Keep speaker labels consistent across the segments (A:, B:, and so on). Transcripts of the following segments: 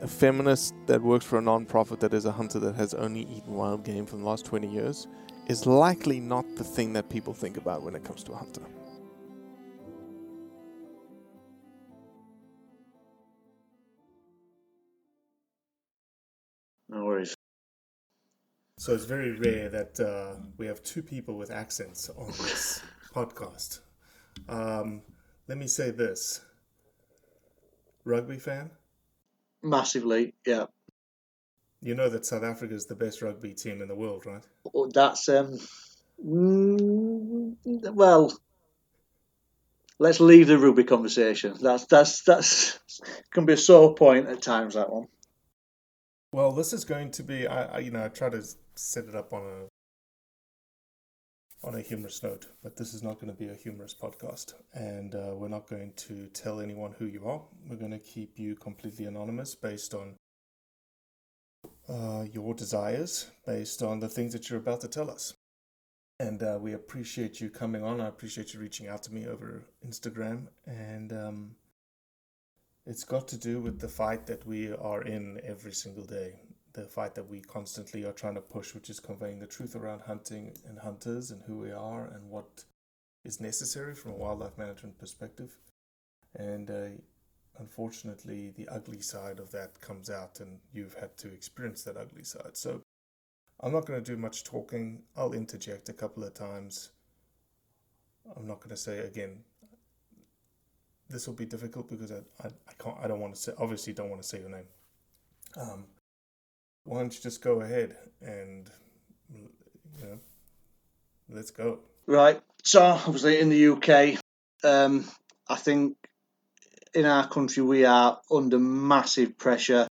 A: a feminist that works for a non-profit that is a hunter that has only eaten wild game for the last 20 years is likely not the thing that people think about when it comes to a hunter.
B: No worries.
C: So it's very rare that uh, we have two people with accents on this podcast. Um, let me say this rugby fan,
B: Massively, yeah.
C: you know that South Africa is the best rugby team in the world, right?
B: Oh, That's um. mm, Well, let's leave the rugby conversation. That's that's that's can be a sore point at times. That one.
C: Well, this is going to be, I, I you know, I try to set it up on a on a humorous note, but this is not going to be a humorous podcast, and uh, we're not going to tell anyone who you are. We're going to keep you completely anonymous based on uh, your desires, based on the things that you're about to tell us. And uh, we appreciate you coming on. I appreciate you reaching out to me over Instagram, and um, it's got to do with the fight that we are in every single day. The fight that we constantly are trying to push, which is conveying the truth around hunting and hunters and who we are and what is necessary from a wildlife management perspective. And uh, unfortunately, the ugly side of that comes out, and you've had to experience that ugly side. So I'm not going to do much talking. I'll interject a couple of times. I'm not going to say again. This will be difficult because I, I, I can't I don't want to say obviously don't want to say your name. Um, why don't you just go ahead and you know let's go.
B: Right. So obviously in the UK, um, I think in our country we are under massive pressure,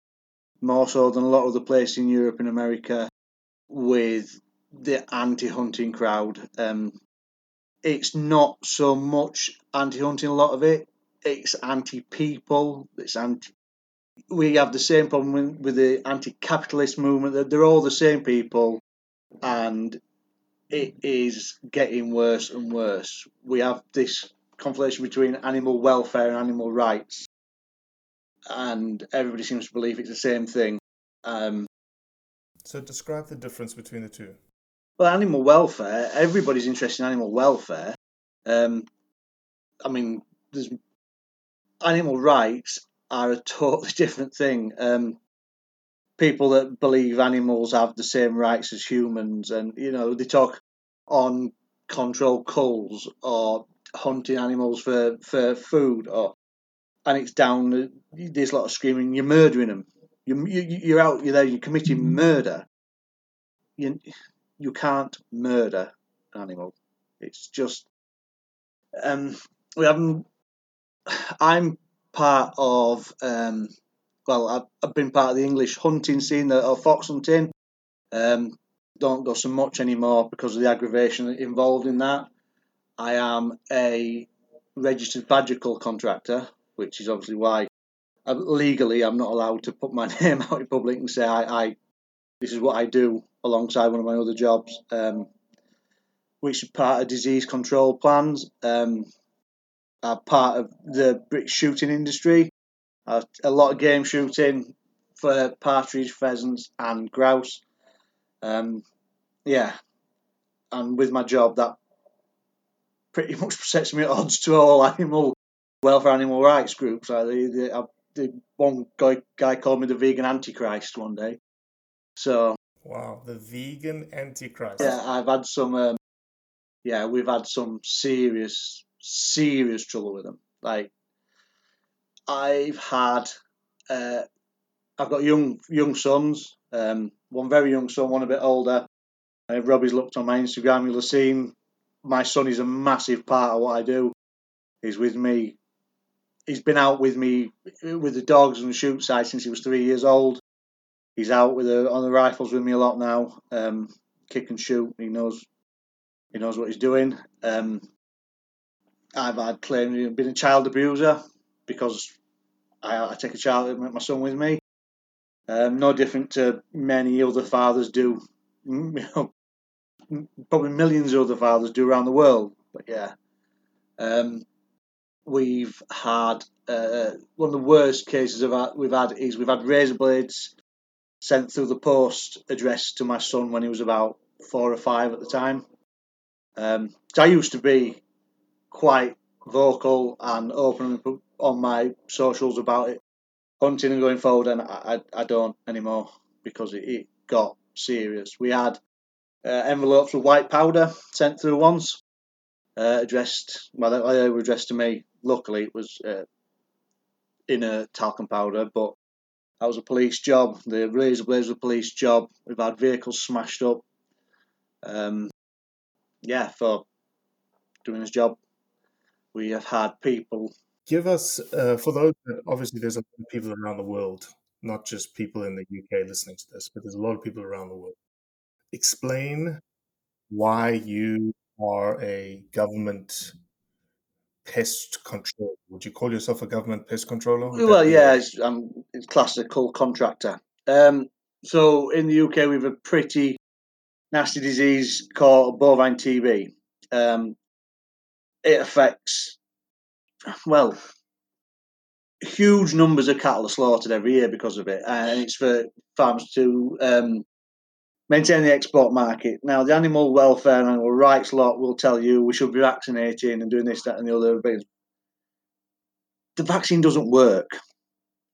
B: more so than a lot of the places in Europe and America, with the anti-hunting crowd. Um, it's not so much anti-hunting. A lot of it, it's anti-people. It's anti. We have the same problem with, the anti-capitalist movement. They're, they're all the same people, and it is getting worse and worse. We have this conflation between animal welfare and animal rights, and everybody seems to believe it's the same thing. Um,
C: So describe the difference between the two.
B: Well, animal welfare. Everybody's interested in animal welfare. Um, I mean, there's animal rights are a totally different thing. Um, people that believe animals have the same rights as humans, and you know, they talk on control culls or hunting animals for for food, or and it's down. There's a lot of screaming. You're murdering them. You, you you're out. You're there. You're committing murder. You you can't murder an animal. It's just um, we haven't. I'm part of. Um, well, I've, I've been part of the English hunting scene of fox hunting. Um, don't go so much anymore because of the aggravation involved in that. I am a registered badger cull contractor, which is obviously why uh, legally I'm not allowed to put my name out in public and say I, I this is what I do alongside one of my other jobs, um, which is part of disease control plans. Um, I'm part of the British shooting industry. Uh, a lot of game shooting for partridge, pheasants, and grouse. Um, yeah, and with my job, that pretty much sets me at odds to all animal welfare, animal rights groups. Uh, the, the, uh, the one guy, guy called me the vegan antichrist one day. So
C: wow, the vegan antichrist.
B: Yeah, I've had some. Um, yeah, we've had some serious, serious trouble with them. Like, I've had, uh, I've got young young sons. Um, one very young son, one a bit older. If Robbie's looked on my Instagram, you'll have seen my son is a massive part of what I do. He's with me. He's been out with me with the dogs and the shoot side since he was three years old. He's out with the, on the rifles with me a lot now. Um, kick and shoot. He knows. He knows what he's doing. Um, I've had claimed been a child abuser because I, I take a child, my son with me. Um, no different to many other fathers do. Probably millions of other fathers do around the world. But yeah, um, we've had uh, one of the worst cases of we've had is we've had razor blades sent through the post addressed to my son when he was about four or five at the time. Um, I used to be quite vocal and open on my socials about it, hunting and going forward, and I, I, don't anymore because it, it got serious. We had uh, envelopes with white powder sent through once, uh, addressed, well, they were addressed to me. Luckily, it was uh, in a talcum powder, but that was a police job. The razor blades was a police job. We've had vehicles smashed up. Um, yeah, for doing his job. We have had people.
C: Give us, uh, for those that obviously there's a lot of people around the world, not just people in the UK listening to this, but there's a lot of people around the world explain why you are a government pest control. Would you call yourself a government pest controller? Would
B: well, yeah, it's, I'm it's classical contractor. Um, so in the UK, we have a pretty nasty disease called bovine TB. Um, it affects, well, huge numbers of cattle are slaughtered every year because of it, and it's for farms to um, maintain the export market. Now, the animal welfare and animal rights lot will tell you we should be vaccinating and doing this, that, and the other. But the vaccine doesn't work.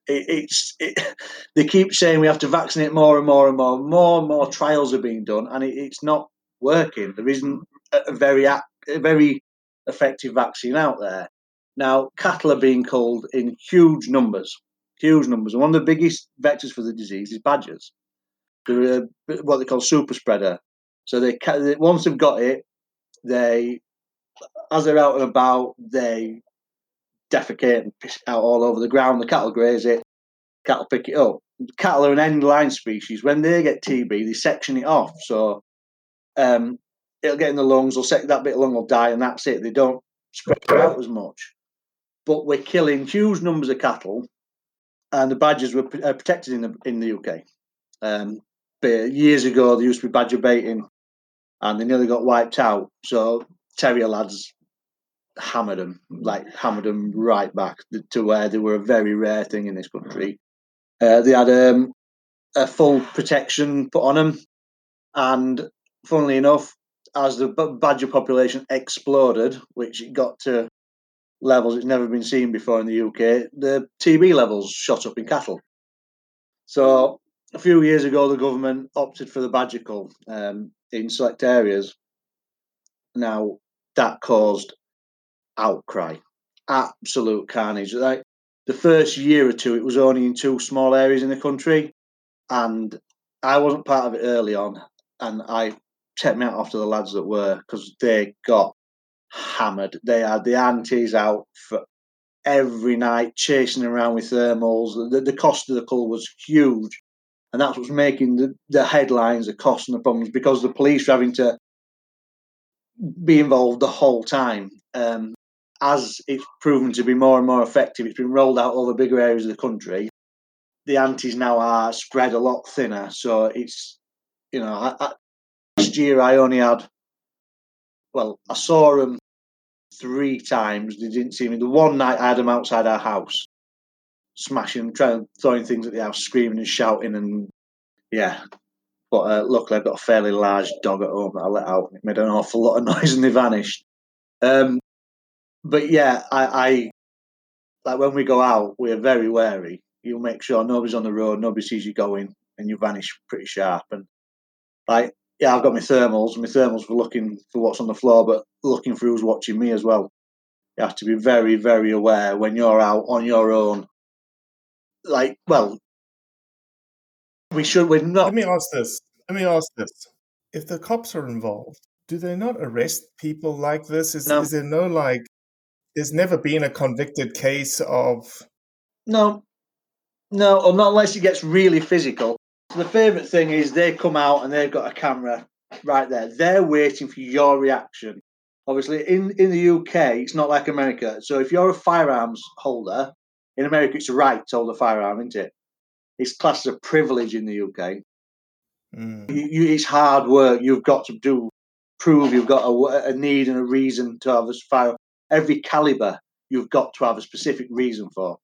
B: It, it's it, they keep saying we have to vaccinate more and more and more. More and more trials are being done, and it, it's not working. There isn't a very a very effective vaccine out there. Now, cattle are being culled in huge numbers, huge numbers. And one of the biggest vectors for the disease is badgers. They're a, what they call super spreader. So they once they've got it, they as they're out and about, they defecate and piss out all over the ground. The cattle graze it. Cattle pick it up. Cattle are an end line species. When they get TB, they section it off. So um, it'll get in the lungs. They'll set that bit of lung will die, and that's it. They don't spread it out as much. But we're killing huge numbers of cattle, and the badgers were protected in the in the UK. Um, years ago there used to be badger baiting, and they nearly got wiped out. So terrier lads hammered them, like hammered them right back to where they were a very rare thing in this country. Uh, they had um, a full protection put on them, and funnily enough, as the badger population exploded, which it got to levels it's never been seen before in the UK, the TB levels shot up in cattle. So a few years ago, the government opted for the badger cull um, in select areas. Now that caused outcry, absolute carnage. Like the first year or two, it was only in two small areas in the country, and I wasn't part of it early on, and I checked me out after the lads that were because they got hammered. They had the antis out for every night, chasing around with thermals. The, the cost of the call was huge, and that's what's making the, the headlines, the cost and the problems because the police were having to be involved the whole time. Um, as it's proven to be more and more effective, it's been rolled out over bigger areas of the country. The antis now are spread a lot thinner, so it's you know. I, I, last year I only had, well, I saw them three times. They didn't see me. The one night I had them outside our house, smashing, trying, throwing things at the house, screaming and shouting, and yeah. But uh, luckily, I've got a fairly large dog at home that I let out. And it made an awful lot of noise and they vanished. Um, but yeah, I, I like when we go out, we're very wary. You make sure nobody's on the road, nobody sees you going, and you vanish pretty sharp. And like, yeah, I've got my thermals. My thermals were looking for what's on the floor, but looking for who's watching me as well. You have to be very, very aware when you're out on your own. Like, well, we should. We're not.
C: Let me ask this. Let me ask this. If the cops are involved, do they not arrest people like this? Is,
B: No.
C: is there no like? There's never been a convicted case of.
B: No, no, or not unless it gets really physical. The favourite thing is they come out and they've got a camera right there. They're waiting for your reaction. Obviously, in, in the UK, it's not like America. So if you're a firearms holder, in America, it's a right to hold a firearm, isn't it? It's classed as a privilege in the UK.
C: Mm.
B: You, you, it's hard work. You've got to do prove you've got a, a need and a reason to have a fire. Every caliber you've got to have a specific reason for,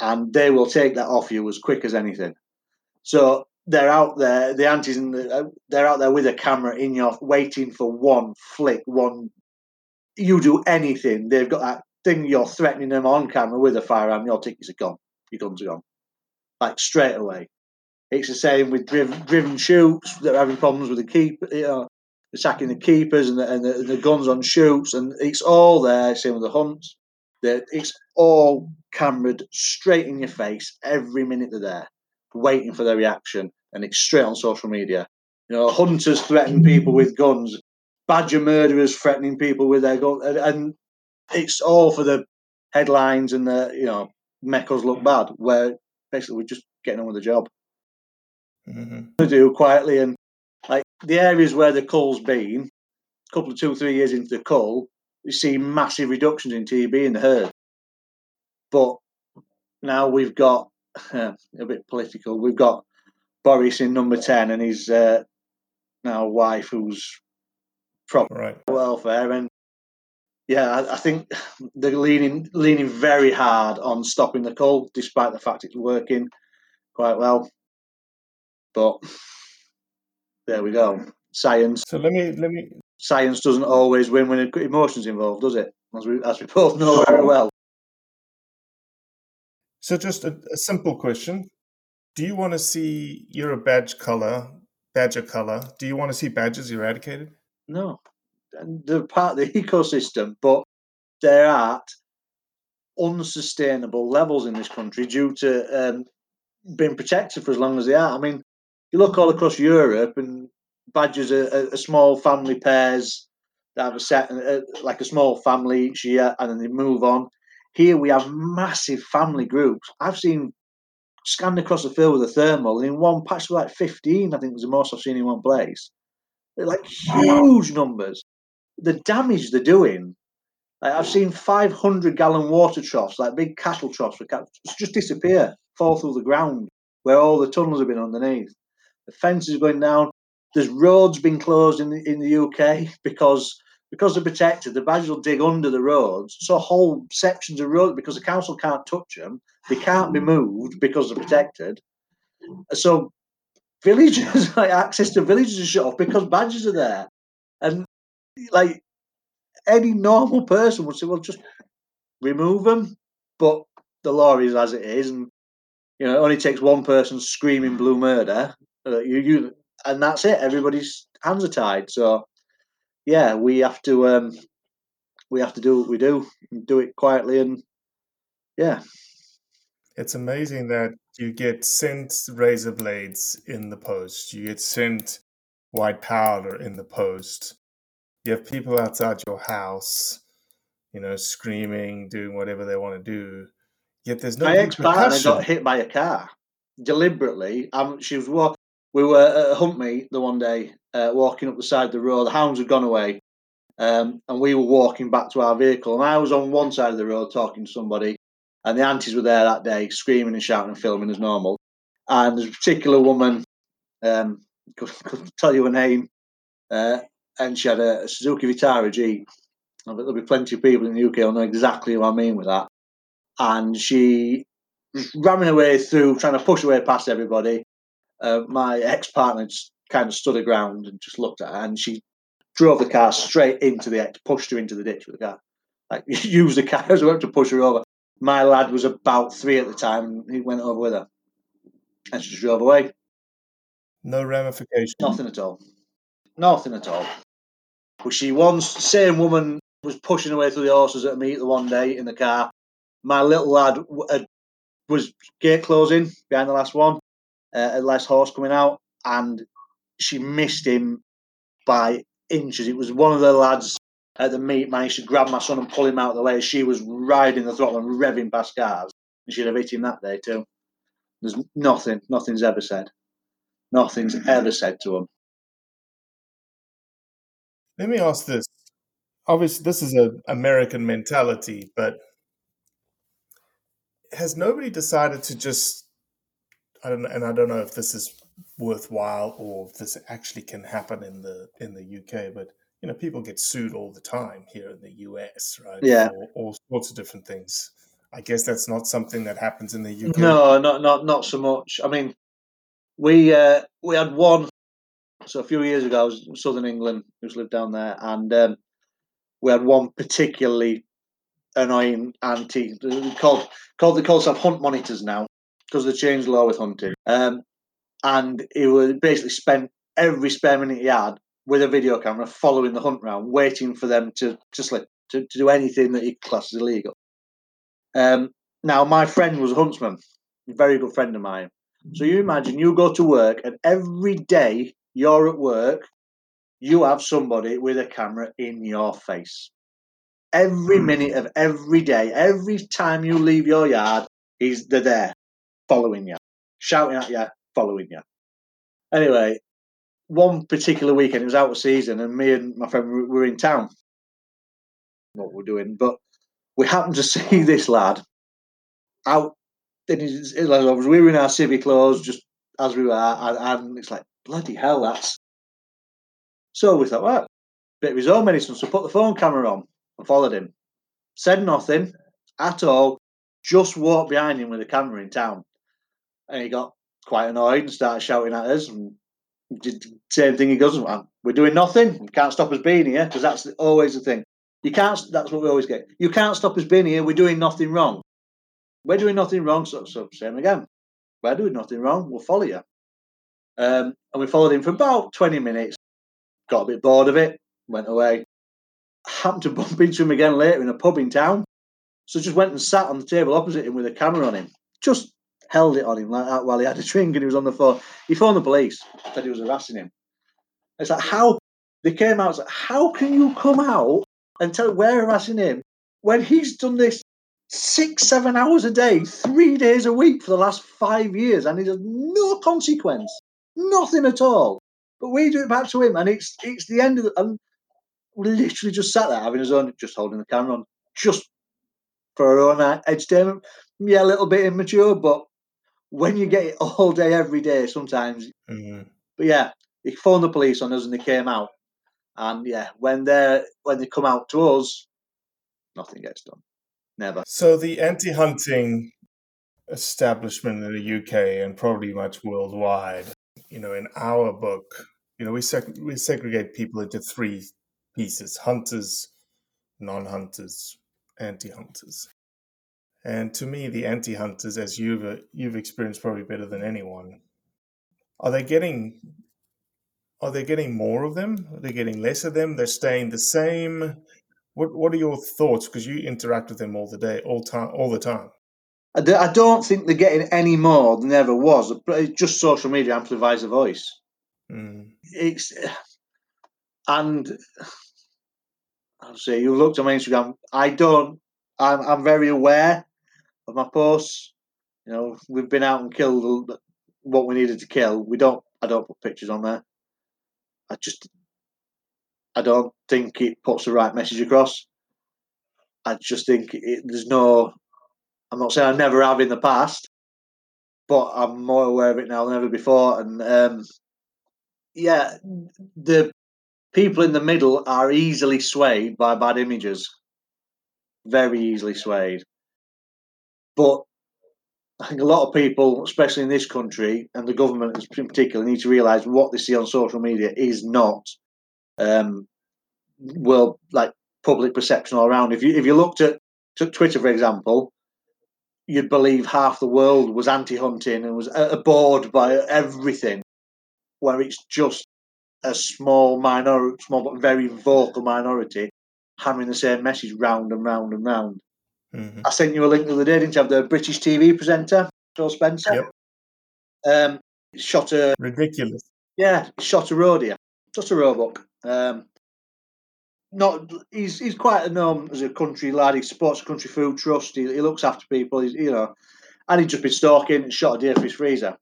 B: and they will take that off you as quick as anything. So they're out there, the antis, and the, uh, they're out there with a camera in your, waiting for one flick, one. You do anything, they've got that thing. You're threatening them on camera with a firearm. Your tickets are gone. Your guns are gone, like straight away. It's the same with driven, driven shoots They're having problems with the keeper, you know, attacking the keepers and the, and the, the guns on shoots, and it's all there. Same with the hunts. That it's all camered straight in your face every minute they're there, waiting for their reaction, and it's straight on social media. You know, hunters threaten people with guns, badger murderers threatening people with their guns, and, and it's all for the headlines and the you know make us look bad. Where basically we're just getting on with the job
C: Mhm.
B: to do quietly and like the areas where the cull's been, a couple of two three years into the cull, you see massive reductions in TB in the herd. But now we've got a bit political. We've got Boris in number ten and his uh, now wife who's from
C: Right.
B: welfare and yeah, I, I think they're leaning leaning very hard on stopping the cull, despite the fact it's working quite well. But there we go. Science
C: So let me let me
B: science doesn't always win when emotions involved, does it? As we as we both know very well.
C: So just a, a simple question: Do you want to see you're a badge culler, badger culler? Do you want to see badgers eradicated?
B: No, they're part of the ecosystem, but they're at unsustainable levels in this country due to um, being protected for as long as they are. I mean, you look all across Europe, and badgers are, are, are small family pairs that have a set uh, like a small family each year, and then they move on. Here we have massive family groups. I've seen scanned across the field with a thermal, and in one patch, like fifteen, I think was the most I've seen in one place. They're like huge numbers. The damage they're doing. Like I've seen 500 gallon water troughs, like big cattle troughs, just disappear, fall through the ground where all the tunnels have been underneath. The fences going down. There's roads being closed in the, in the UK because because they're protected. The badgers will dig under the roads, so whole sections of road because the council can't touch them. They can't be moved because they're protected. So villages, like access to villages are shut off because badgers are there. And like any normal person would say, well, just remove them. But the law is as it is, and you know, it only takes one person screaming blue murder. Uh, you, you, and that's it. Everybody's hands are tied. So, yeah, we have to, um, we have to do what we do, do it quietly, and yeah.
C: It's amazing that you get sent razor blades in the post. You get sent white powder in the post. You have people outside your house, you know, screaming, doing whatever they want to do. Yet there's no
B: My ex partner got hit by a car deliberately. Um, she was walk. We were at a hunt meet the one day, uh, walking up the side of the road. The hounds had gone away, um, and we were walking back to our vehicle. And I was on one side of the road talking to somebody, and the aunties were there that day, screaming and shouting and filming as normal. And there's a particular woman, um, couldn't tell you her name, uh, and she had a Suzuki Vitara G. I bet there'll be plenty of people in the UK who know exactly what I mean with that. And she was ramming way through, trying to push her way past everybody. Uh, my ex partner just kind of stood her ground and just looked at her, and she drove the car straight into the ex, pushed her into the ditch with the car. Like, used the car as a weapon to push her over. My lad was about three at the time, and he went over with her. And she just drove away.
C: No ramifications?
B: Nothing at all. Nothing at all. But she once, same woman was pushing away through the horses at a meet the one day in the car. My little lad w- had- was gate closing behind the last one, uh, last horse coming out, and she missed him by inches. It was one of the lads at the meet managed to grab my son and pull him out of the way. She was riding the throttle and revving past cars, and she'd have hit him that day too. There's nothing, nothing's ever said. Nothing's ever said to him.
C: Let me ask this. Obviously, this is an American mentality, but has nobody decided to just I don't know, and I don't know if this is worthwhile or if this actually can happen in the in the UK, but you know, people get sued all the time here in the US, right?
B: Yeah.
C: For all sorts of different things. I guess that's not something that happens in the UK.
B: No, not not not so much. I mean, we uh, we had one. So a few years ago, I was in Southern England. Used to down there, and um, we had one particularly annoying they called called they call themselves hunt monitors now because they changed the law with hunting. Um, and he would basically spent every spare minute he had with a video camera following the hunt round, waiting for them to to slip to, to do anything that he classes illegal. Um, now, my friend was a huntsman, a very good friend of mine. So you imagine you go to work, and every day you're at work, you have somebody with a camera in your face. Every minute of every day, every time you leave your yard, he's they're there, following you, shouting at you, following you. Anyway, one particular weekend, it was out of season, and me and my friend were- in town. What we're doing, but we happened to see this lad out. In his- we were in our civvy clothes, just as we were, and, and it's like bloody hell, that's. So we thought, well, bit of his own medicine. So put the phone camera on and followed him. Said nothing at all. Just walked behind him with a camera in town, and he got quite annoyed and started shouting at us. And did the same thing he goes, "Well, "We're doing nothing. Can't stop us being here because that's always the thing. You can't. That's what we always get. You can't stop us being here. We're doing nothing wrong. We're doing nothing wrong. So, so same again. We're doing nothing wrong. We'll follow you. Um, and we followed him for about twenty minutes. Got a bit bored of it. Went away. Happened to bump into him again later in a pub in town. So just went and sat on the table opposite him with a camera on him. Just held it on him like that while he had a drink and he was on the phone. He phoned the police. Said he was harassing him. It's like how they came out. Like, how can you come out and tell we're harassing him when he's done this six, seven hours a day, three days a week for the last five years, and he has no consequence, nothing at all. But we do it back to him, and it's it's the end of the. And literally just sat there having his own, just holding the camera on, just for our own entertainment. Yeah, a little bit immature, but when you get it all day, every day, sometimes.
C: Mhm.
B: But yeah, they phoned the police on us, and they came out. And yeah, when they when they come out to us, nothing gets done. Never.
C: So the anti-hunting establishment in the UK and probably much worldwide you know, in our book, you know, we seg- we segregate people into three pieces: hunters, non-hunters, anti-hunters. And to me, the anti-hunters, as you've uh, you've experienced probably better than anyone, are they getting are they getting more of them? Are they getting less of them? They're staying the same. What What are your thoughts? Because you interact with them all the day, all time, all the time.
B: I don't think they're getting any more than ever was. Just social media amplifies the voice.
C: Mm.
B: It's and I'll say you looked on my Instagram. I don't. I'm I'm very aware of my posts. You know, we've been out and killed what we needed to kill. We don't. I don't put pictures on there. I just. I don't think it puts the right message across. I just think it, there's no. I'm not saying I never have in the past, but I'm more aware of it now than ever before. And um, yeah, the people in the middle are easily swayed by bad images. Very easily swayed. But I think a lot of people, especially in this country, and the government in particular, need to realise what they see on social media is not um, well like public perception all around. If you if you looked at Twitter for example, you'd believe half the world was anti-hunting and was abhorred by everything, where it's just a small minority, small but very vocal minority, hammering the same message round and round and round.
C: Mm-hmm.
B: I sent you a link the other day, didn't you? Have the British TV presenter Phil Spencer?
C: Yep.
B: Um, shot a
C: ridiculous.
B: Yeah, shot a roadie, just a roebuck. Um, not he's he's quite a known as a country lad. He supports country food trust. He, he looks after people. He's you know, and he'd just been stalking and shot a deer for his freezer.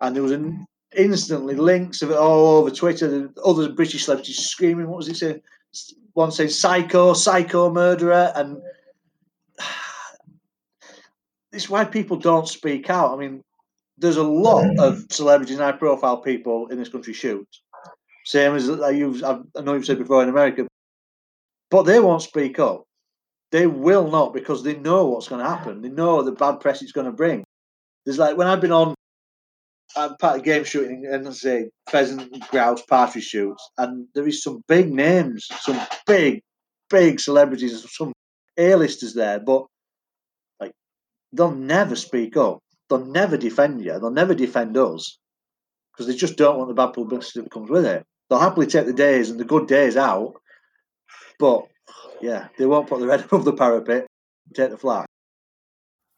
B: And there was an instantly links of it all over Twitter. And other British celebrities screaming. What was it saying? One saying "psycho, psycho murderer," and it's why people don't speak out. I mean, there's a lot mm. of celebrities and high-profile people in this country shoot. Same as I, use, I know you've said before in America, but they won't speak up. They will not because they know what's going to happen. They know the bad press it's going to bring. There's like when I've been on I'm part of game shooting and I say pheasant, grouse, partridge shoots, and there is some big names, some big, big celebrities, some A-listers there, but they'll never speak up. They'll never defend you. They'll never defend us because they just don't want the bad publicity that comes with it. They'll happily take the days and the good days out, but yeah, they won't put their head above the parapet and take the flag.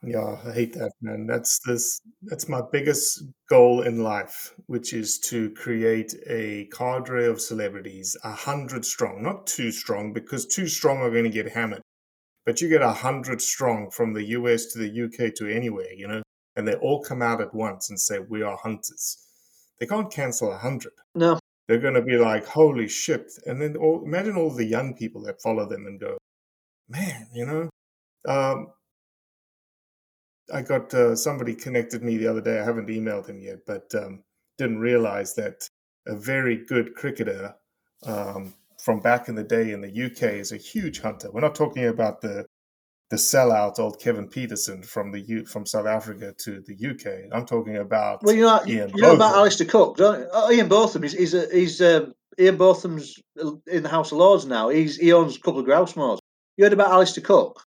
C: Yeah, I hate that, man. That's this. That's my biggest goal in life, which is to create a cadre of celebrities, a hundred strong, not too strong, because too strong are going to get hammered. But you get a hundred strong from the US to the UK to anywhere, you know, and they all come out at once and say we are hunters. They can't cancel a hundred.
B: No,
C: they're going to be like, holy shit! And then all, imagine all the young people that follow them and go, man, you know. Um, I got uh, somebody connected me the other day. I haven't emailed him yet, but um, didn't realize that a very good cricketer um, from back in the day in the UK is a huge hunter. We're not talking about the the sellout old Kevin Pietersen from the U- from South Africa to the UK. I'm talking about
B: well, you know,
C: Ian
B: you know about. Alastair Cook, don't you? Oh, Ian Botham. He's he's, um, Ian Botham's in the House of Lords now. He's he owns a couple of grouse moors. You heard about Alastair Cook?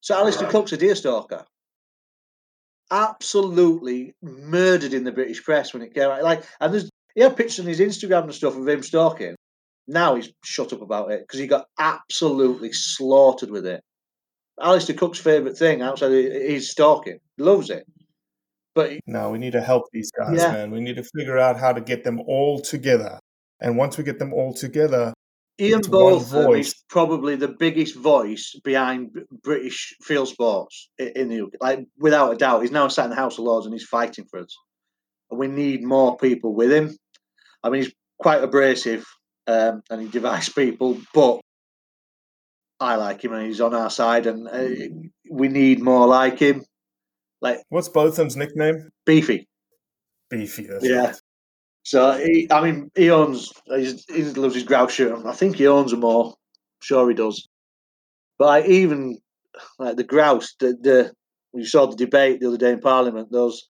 B: So Alastair Cook's a deer stalker absolutely murdered in the British press when it came out. Like, and there's he had pictures on his Instagram and stuff of him stalking. Now he's shut up about it because he got absolutely slaughtered with it. Alastair Cook's favourite thing outside is stalking. Loves it. But
C: no, we need to help these guys,
B: Yeah.
C: man. We need to figure out how to get them all together. And once we get them all together,
B: Ian
C: it's
B: Botham is probably the biggest voice behind British field sports in the UK. Like without a doubt, he's now sat in the House of Lords and he's fighting for us. And we need more people with him. I mean, he's quite abrasive um, and he divides people, but I like him and he's on our side, and uh, we need more like him. Like
C: What's Botham's nickname?
B: beefy.
C: Beefy.
B: Yeah.
C: right.
B: So he, I mean, he owns. He's, he loves his grouse shooting. I think he owns them all. Sure, he does. But like, even like the grouse, the the you saw the debate the other day in Parliament. Those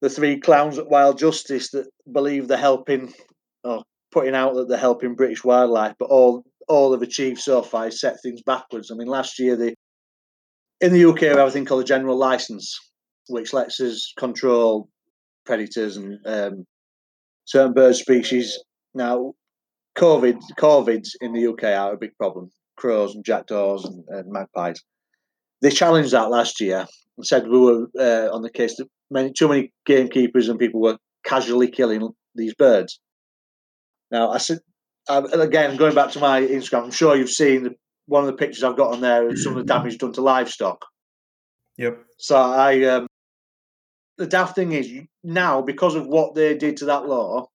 B: the three clowns at Wild Justice that believe they're helping or putting out that they're helping British wildlife, but all all they've achieved so far is set things backwards. I mean, last year they in the UK we have a thing called a general license, which lets us control predators and um, certain bird species. Now, COVID, corvids in the UK are a big problem. Crows and jackdaws and, and magpies. They challenged that last year and said we were uh, on the case that many, too many gamekeepers and people were casually killing these birds. Now, I said, again, going back to my Instagram, I'm sure you've seen the, one of the pictures I've got on there of some of the damage done to livestock.
C: Yep.
B: So I, um, the daft thing is now because of what they did to that law.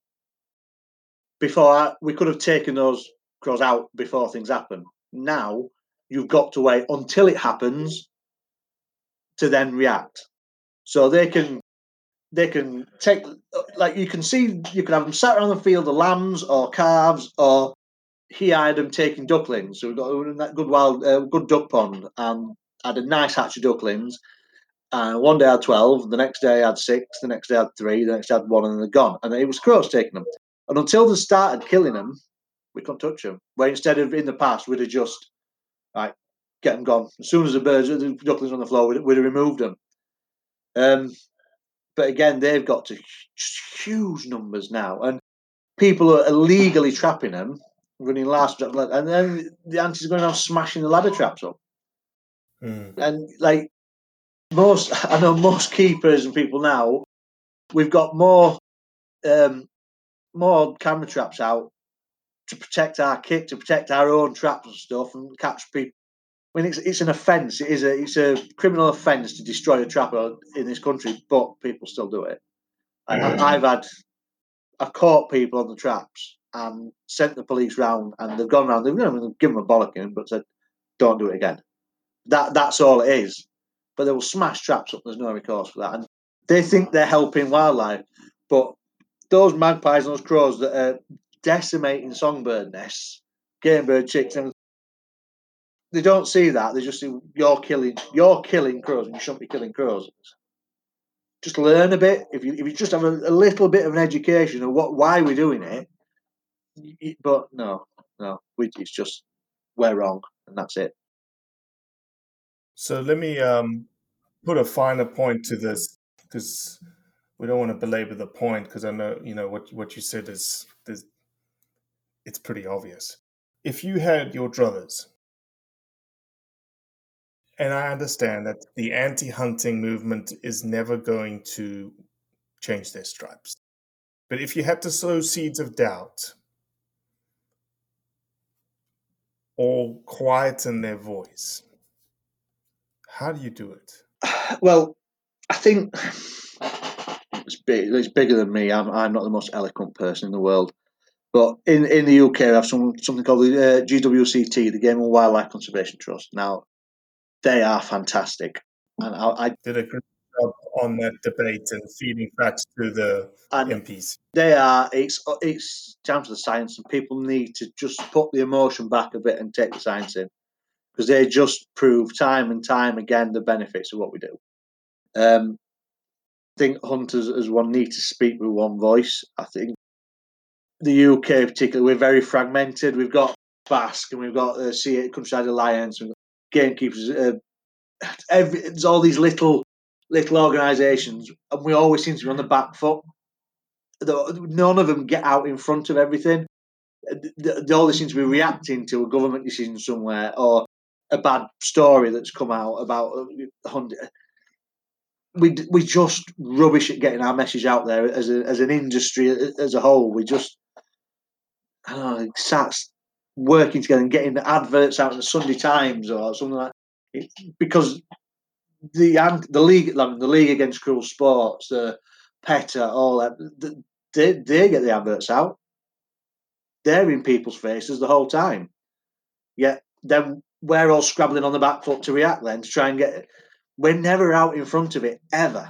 B: Before I, we could have taken those crows out before things happen. Now you've got to wait until it happens to then react. So they can they can take like you can see you can have them sat around the field of lambs or calves or he had them taking ducklings. So we've got that good wild uh, good duck pond and had a nice hatch of ducklings. And one day I had twelve, the next day I had six, the next day I had three, the next day I had one, and they're gone. And it was crows taking them. And until they started killing them, we couldn't touch them. Where instead of in the past, we'd have just like get them gone. As soon as the birds, the ducklings on the floor, we'd, we'd have removed them. Um, but again, they've got to huge numbers now, and people are illegally trapping them, running last, and then the are going around smashing the ladder traps up.
C: Mm.
B: And like most, I know most keepers and people now, we've got more, um, more camera traps out to protect our kit, to protect our own traps and stuff, and catch people. I mean, it's it's an offence. It is a it's a criminal offence to destroy a trapper in this country, but people still do it. I, mm. I've had I've caught people on the traps and sent the police round, and they've gone round. They've you know, given them a bollocking, but said, "Don't do it again." That that's all it is. But they will smash traps up. There's no recourse for that, and they think they're helping wildlife, but those magpies and those crows that are decimating songbird nests, game bird chicks, and they don't see that. They just see you're killing you're killing crows and you shouldn't be killing crows. Just learn a bit. If you if you just have a, a little bit of an education of what why we're doing it, but no, no, we, it's just we're wrong and that's it.
C: So let me um, put a finer point to this because we don't want to belabor the point because I know you know what what you said is, is it's pretty obvious. If you had your druthers and I understand that the anti hunting movement is never going to change their stripes. But if you had to sow seeds of doubt or quieten their voice, how do you do it?
B: Well, I think it's big. It's bigger than me. I'm, I'm not the most eloquent person in the world. But in, in the UK, we have some, something called the uh, GWCT, the Game and Wildlife Conservation Trust. Now, they are fantastic. And I, I
C: did a good job on that debate and feeding facts to the MPs.
B: They are. It's it's down to the science, and people need to just put the emotion back a bit and take the science in, because they just prove time and time again the benefits of what we do. Um, I think hunters as one need to speak with one voice. I think the UK, particularly, we're very fragmented. We've got BASC and we've got the uh, Countryside Alliance, and gamekeepers. Uh, every, there's all these little little organisations, and we always seem to be on the back foot. None of them get out in front of everything. They always seem to be reacting to a government decision somewhere or a bad story that's come out about uh, we we just rubbish at getting our message out there as a, as an industry as a whole. We just I don't know, starts working together and getting the adverts out in the Sunday Times or something like that. because the the league the league against cruel sports, the PETA, all that they they get the adverts out. They're in people's faces the whole time. Yet then we're all scrabbling on the back foot to react then to try and get we're never out in front of it ever.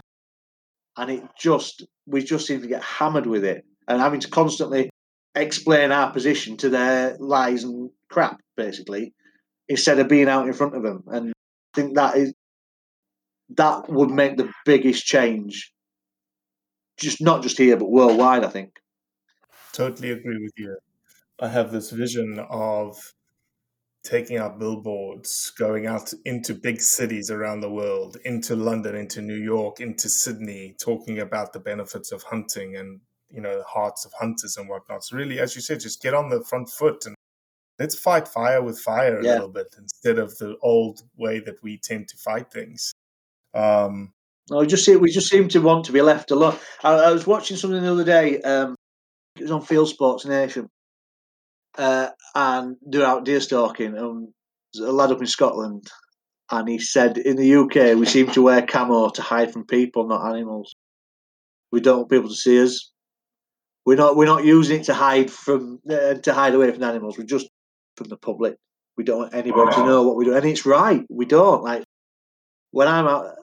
B: And it just we just seem to get hammered with it and having to constantly explain our position to their lies and crap, basically, instead of being out in front of them. And I think that is that would make the biggest change just not just here but worldwide. I think.
C: Totally agree with you. I have this vision of taking out billboards, going out into big cities around the world, into London, into New York, into Sydney, talking about the benefits of hunting and you know the hearts of hunters and whatnot. So really, as you said, just get on the front foot and let's fight fire with fire a
B: Yeah.
C: little bit instead of the old way that we tend to fight things. Um,
B: No, we just see, we just seem to want to be left alone. I, I was watching something the other day. Um, it was on Field Sports Nation, uh, and they're out deer stalking. And there's a lad up in Scotland, and he said, "In the UK, we seem to wear camo to hide from people, not animals. We don't want people to see us. We're not we're not using it to hide from uh, to hide away from animals. We're just from the public. We don't want anybody to know what we do, and it's right. We don't like when I'm out."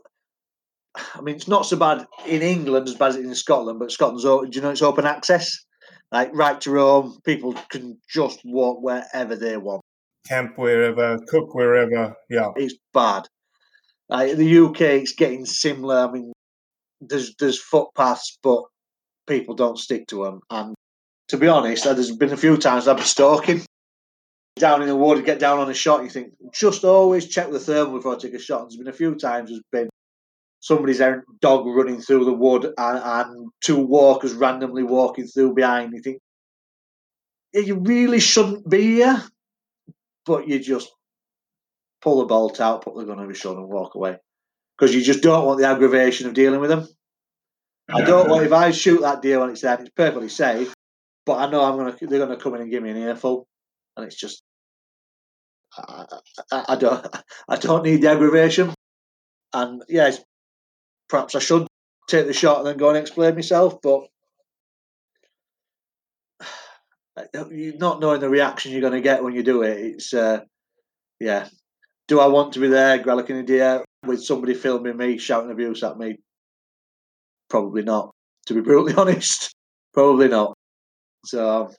B: I mean, it's not so bad in England as bad as in Scotland, but Scotland's do you know it's open access, like right to roam. People can just walk wherever they want.
C: camp wherever, cook wherever. Yeah.
B: It's bad. Like the UK, it's getting similar. I mean, there's there's footpaths, but people don't stick to them. And to be honest, uh, there's been a few times I've been stalking down in the wood, get down on a shot. You think just always check the thermal before I take a shot. And there's been a few times there's been somebody's dog running through the wood and, and two walkers randomly walking through behind. You think "Yeah, you really shouldn't be here, but you just pull the bolt out, put the gun over your shoulder, and walk away because you just don't want the aggravation of dealing with them. I don't want if I shoot that deer when it's there, it's perfectly safe, but I know I'm gonna they're gonna come in and give me an earful, and it's just I, I, I don't I don't need the aggravation, and yes, perhaps I should take the shot and then go and explain myself, but not knowing the reaction you're going to get when you do it. It's uh, yeah. Do I want to be there, a deer with somebody filming me shouting abuse at me? Probably not. To be brutally honest, probably not. So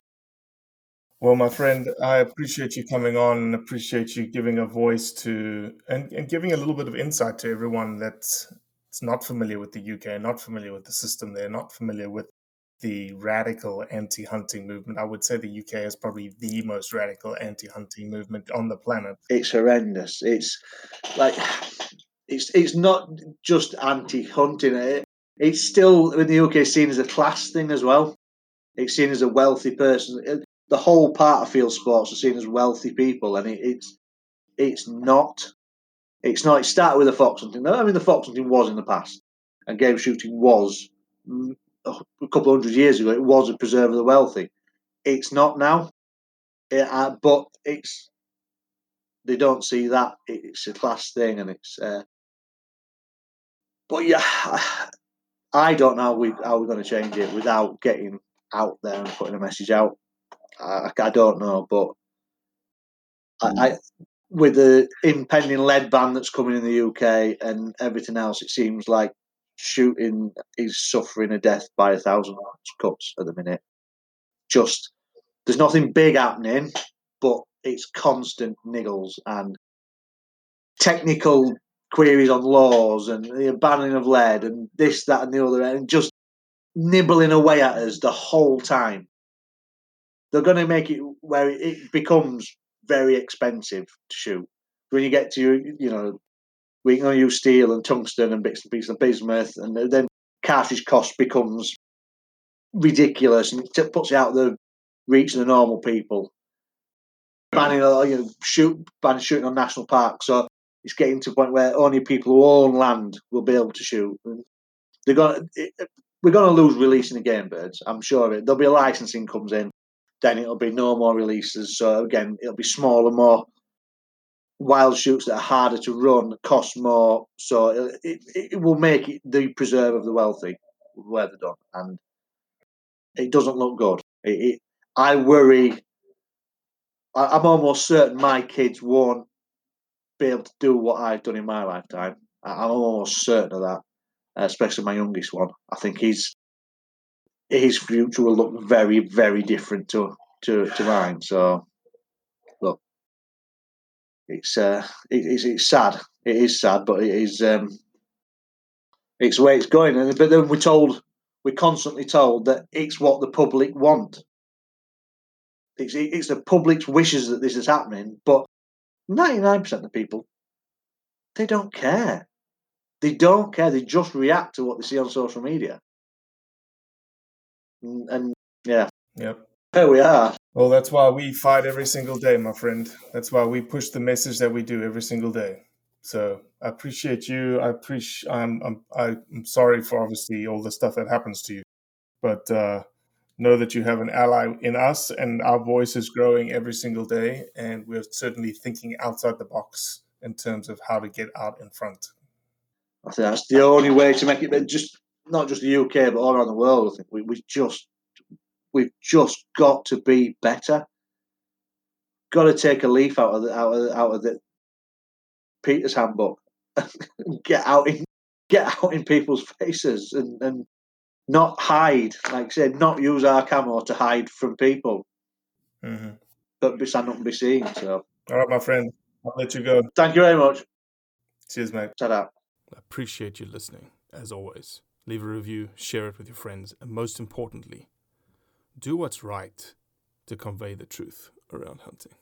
C: Well, my friend, I appreciate you coming on and appreciate you giving a voice to and, and giving a little bit of insight to everyone that's not familiar with the UK, not familiar with the system They're not familiar with the radical anti hunting movement. I would say the UK is probably the most radical anti hunting movement on the planet.
B: it's horrendous. It's like it's it's not just anti-hunting. It, it's still in the UK seen as a class thing as well. It's seen as a wealthy person. The whole part of field sports are seen as wealthy people, and it, it's it's not. It's not. It started with the fox hunting. I mean, the fox hunting was in the past, and game shooting was mm, a couple of hundred years ago. It was a preserve of the wealthy. It's not now, It, uh, but it's they don't see that It- it's a class thing, and it's. Uh, but yeah, I don't know how we how we're going to change it without getting out there and putting a message out. I, I don't know, but I, hmm. I with the impending lead ban that's coming in the UK and everything else, it seems like shooting is suffering a death by a thousand cuts at the minute. Just there's nothing big happening, but it's constant niggles and technical queries on laws and the banning of lead and this, that, and the other, and just nibbling away at us the whole time. They're going to make it where it becomes very expensive to shoot. When you get to, you know, we can only use steel and tungsten and bits and pieces of bismuth, and then cartridge cost becomes ridiculous and it puts it out of the reach of the normal people. Banning, you know, shoot, banning shooting on national parks, so it's getting to a point where only people who own land will be able to shoot. They're to we're going to lose releasing the game birds. I'm sure of it. There'll be a licensing comes in, then it'll be no more releases. So again, it'll be smaller, more wild shoots that are harder to run, cost more. So it, it, it will make it the preserve of the wealthy where they're done, and it doesn't look good. It, I worry. I'm almost certain my kids won't be able to do what I've done in my lifetime. I'm almost certain of that, especially my youngest one. I think his his future will look very, very different to to, to mine. So, look, it's uh, it, it's it's sad. It is sad, but it is um, it's the way it's going. And but then we're told we're constantly told that it's what the public want. It's, it's the public's wishes that this is happening, but 99% of the people, they don't care. They don't care. They just react to what they see on social media. And, and yeah,
C: Yep.
B: here we are.
C: Well, that's why we fight every single day, my friend. That's why we push the message that we do every single day. So I appreciate you. I appreciate. I'm. I'm. I'm sorry for obviously all the stuff that happens to you, but uh, know that you have an ally in us, and our voice is growing every single day, and we're certainly thinking outside the box in terms of how to get out in front.
B: I think that's the only way to make it. Just not just the UK, but all around the world. I think we we just we've just got to be better. Got to take a leaf out of the out of out of the PETA's handbook. get out in get out in people's faces and and not hide. Like I said, not use our camo to hide from people,
C: Mm-hmm.
B: but be stand up and be seen. So
C: All right, my friend. I'll let you go.
B: thank you very much.
C: Cheers, mate.
B: Ta-da.
D: Appreciate you listening, as always. Leave a review, share it with your friends, and most importantly, do what's right to convey the truth around hunting.